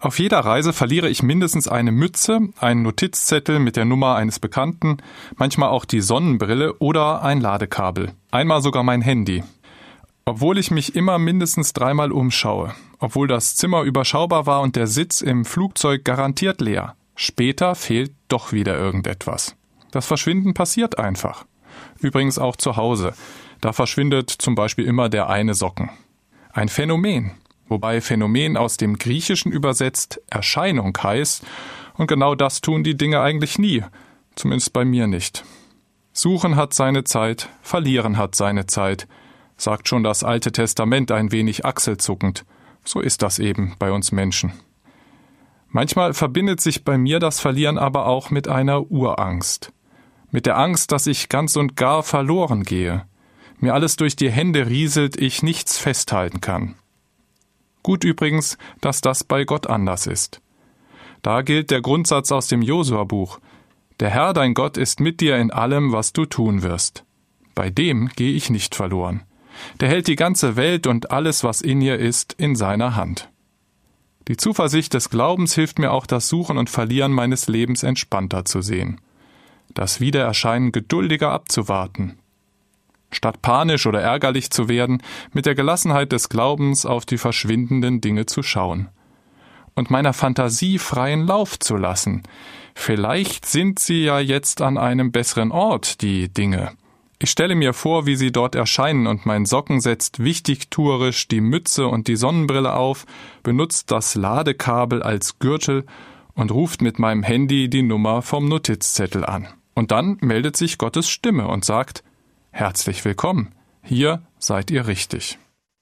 Auf jeder Reise verliere ich mindestens eine Mütze, einen Notizzettel mit der Nummer eines Bekannten, manchmal auch die Sonnenbrille oder ein Ladekabel. Einmal sogar mein Handy. Obwohl ich mich immer mindestens dreimal umschaue, obwohl das Zimmer überschaubar war und der Sitz im Flugzeug garantiert leer. Später fehlt doch wieder irgendetwas. Das Verschwinden passiert einfach. Übrigens auch zu Hause. Da verschwindet zum Beispiel immer der eine Socken. Ein Phänomen, wobei Phänomen aus dem Griechischen übersetzt Erscheinung heißt, und genau das tun die Dinge eigentlich nie, zumindest bei mir nicht. Suchen hat seine Zeit, verlieren hat seine Zeit, sagt schon das Alte Testament ein wenig achselzuckend. So ist das eben bei uns Menschen. Manchmal verbindet sich bei mir das Verlieren aber auch mit einer Urangst. Mit der Angst, dass ich ganz und gar verloren gehe. Mir alles durch die Hände rieselt, ich nichts festhalten kann. Gut übrigens, dass das bei Gott anders ist. Da gilt der Grundsatz aus dem Josua-Buch. Der Herr dein Gott ist mit dir in allem, was du tun wirst. Bei dem gehe ich nicht verloren. Der hält die ganze Welt und alles, was in ihr ist, in seiner Hand. Die Zuversicht des Glaubens hilft mir auch, das Suchen und Verlieren meines Lebens entspannter zu sehen. Das Wiedererscheinen geduldiger abzuwarten. Statt panisch oder ärgerlich zu werden, mit der Gelassenheit des Glaubens auf die verschwindenden Dinge zu schauen. Und meiner Fantasie freien Lauf zu lassen. Vielleicht sind sie ja jetzt an einem besseren Ort, die Dinge. Ich stelle mir vor, wie sie dort erscheinen und mein Socken setzt wichtigtuerisch die Mütze und die Sonnenbrille auf, benutzt das Ladekabel als Gürtel und ruft mit meinem Handy die Nummer vom Notizzettel an. Und dann meldet sich Gottes Stimme und sagt, Herzlich willkommen, hier seid ihr richtig.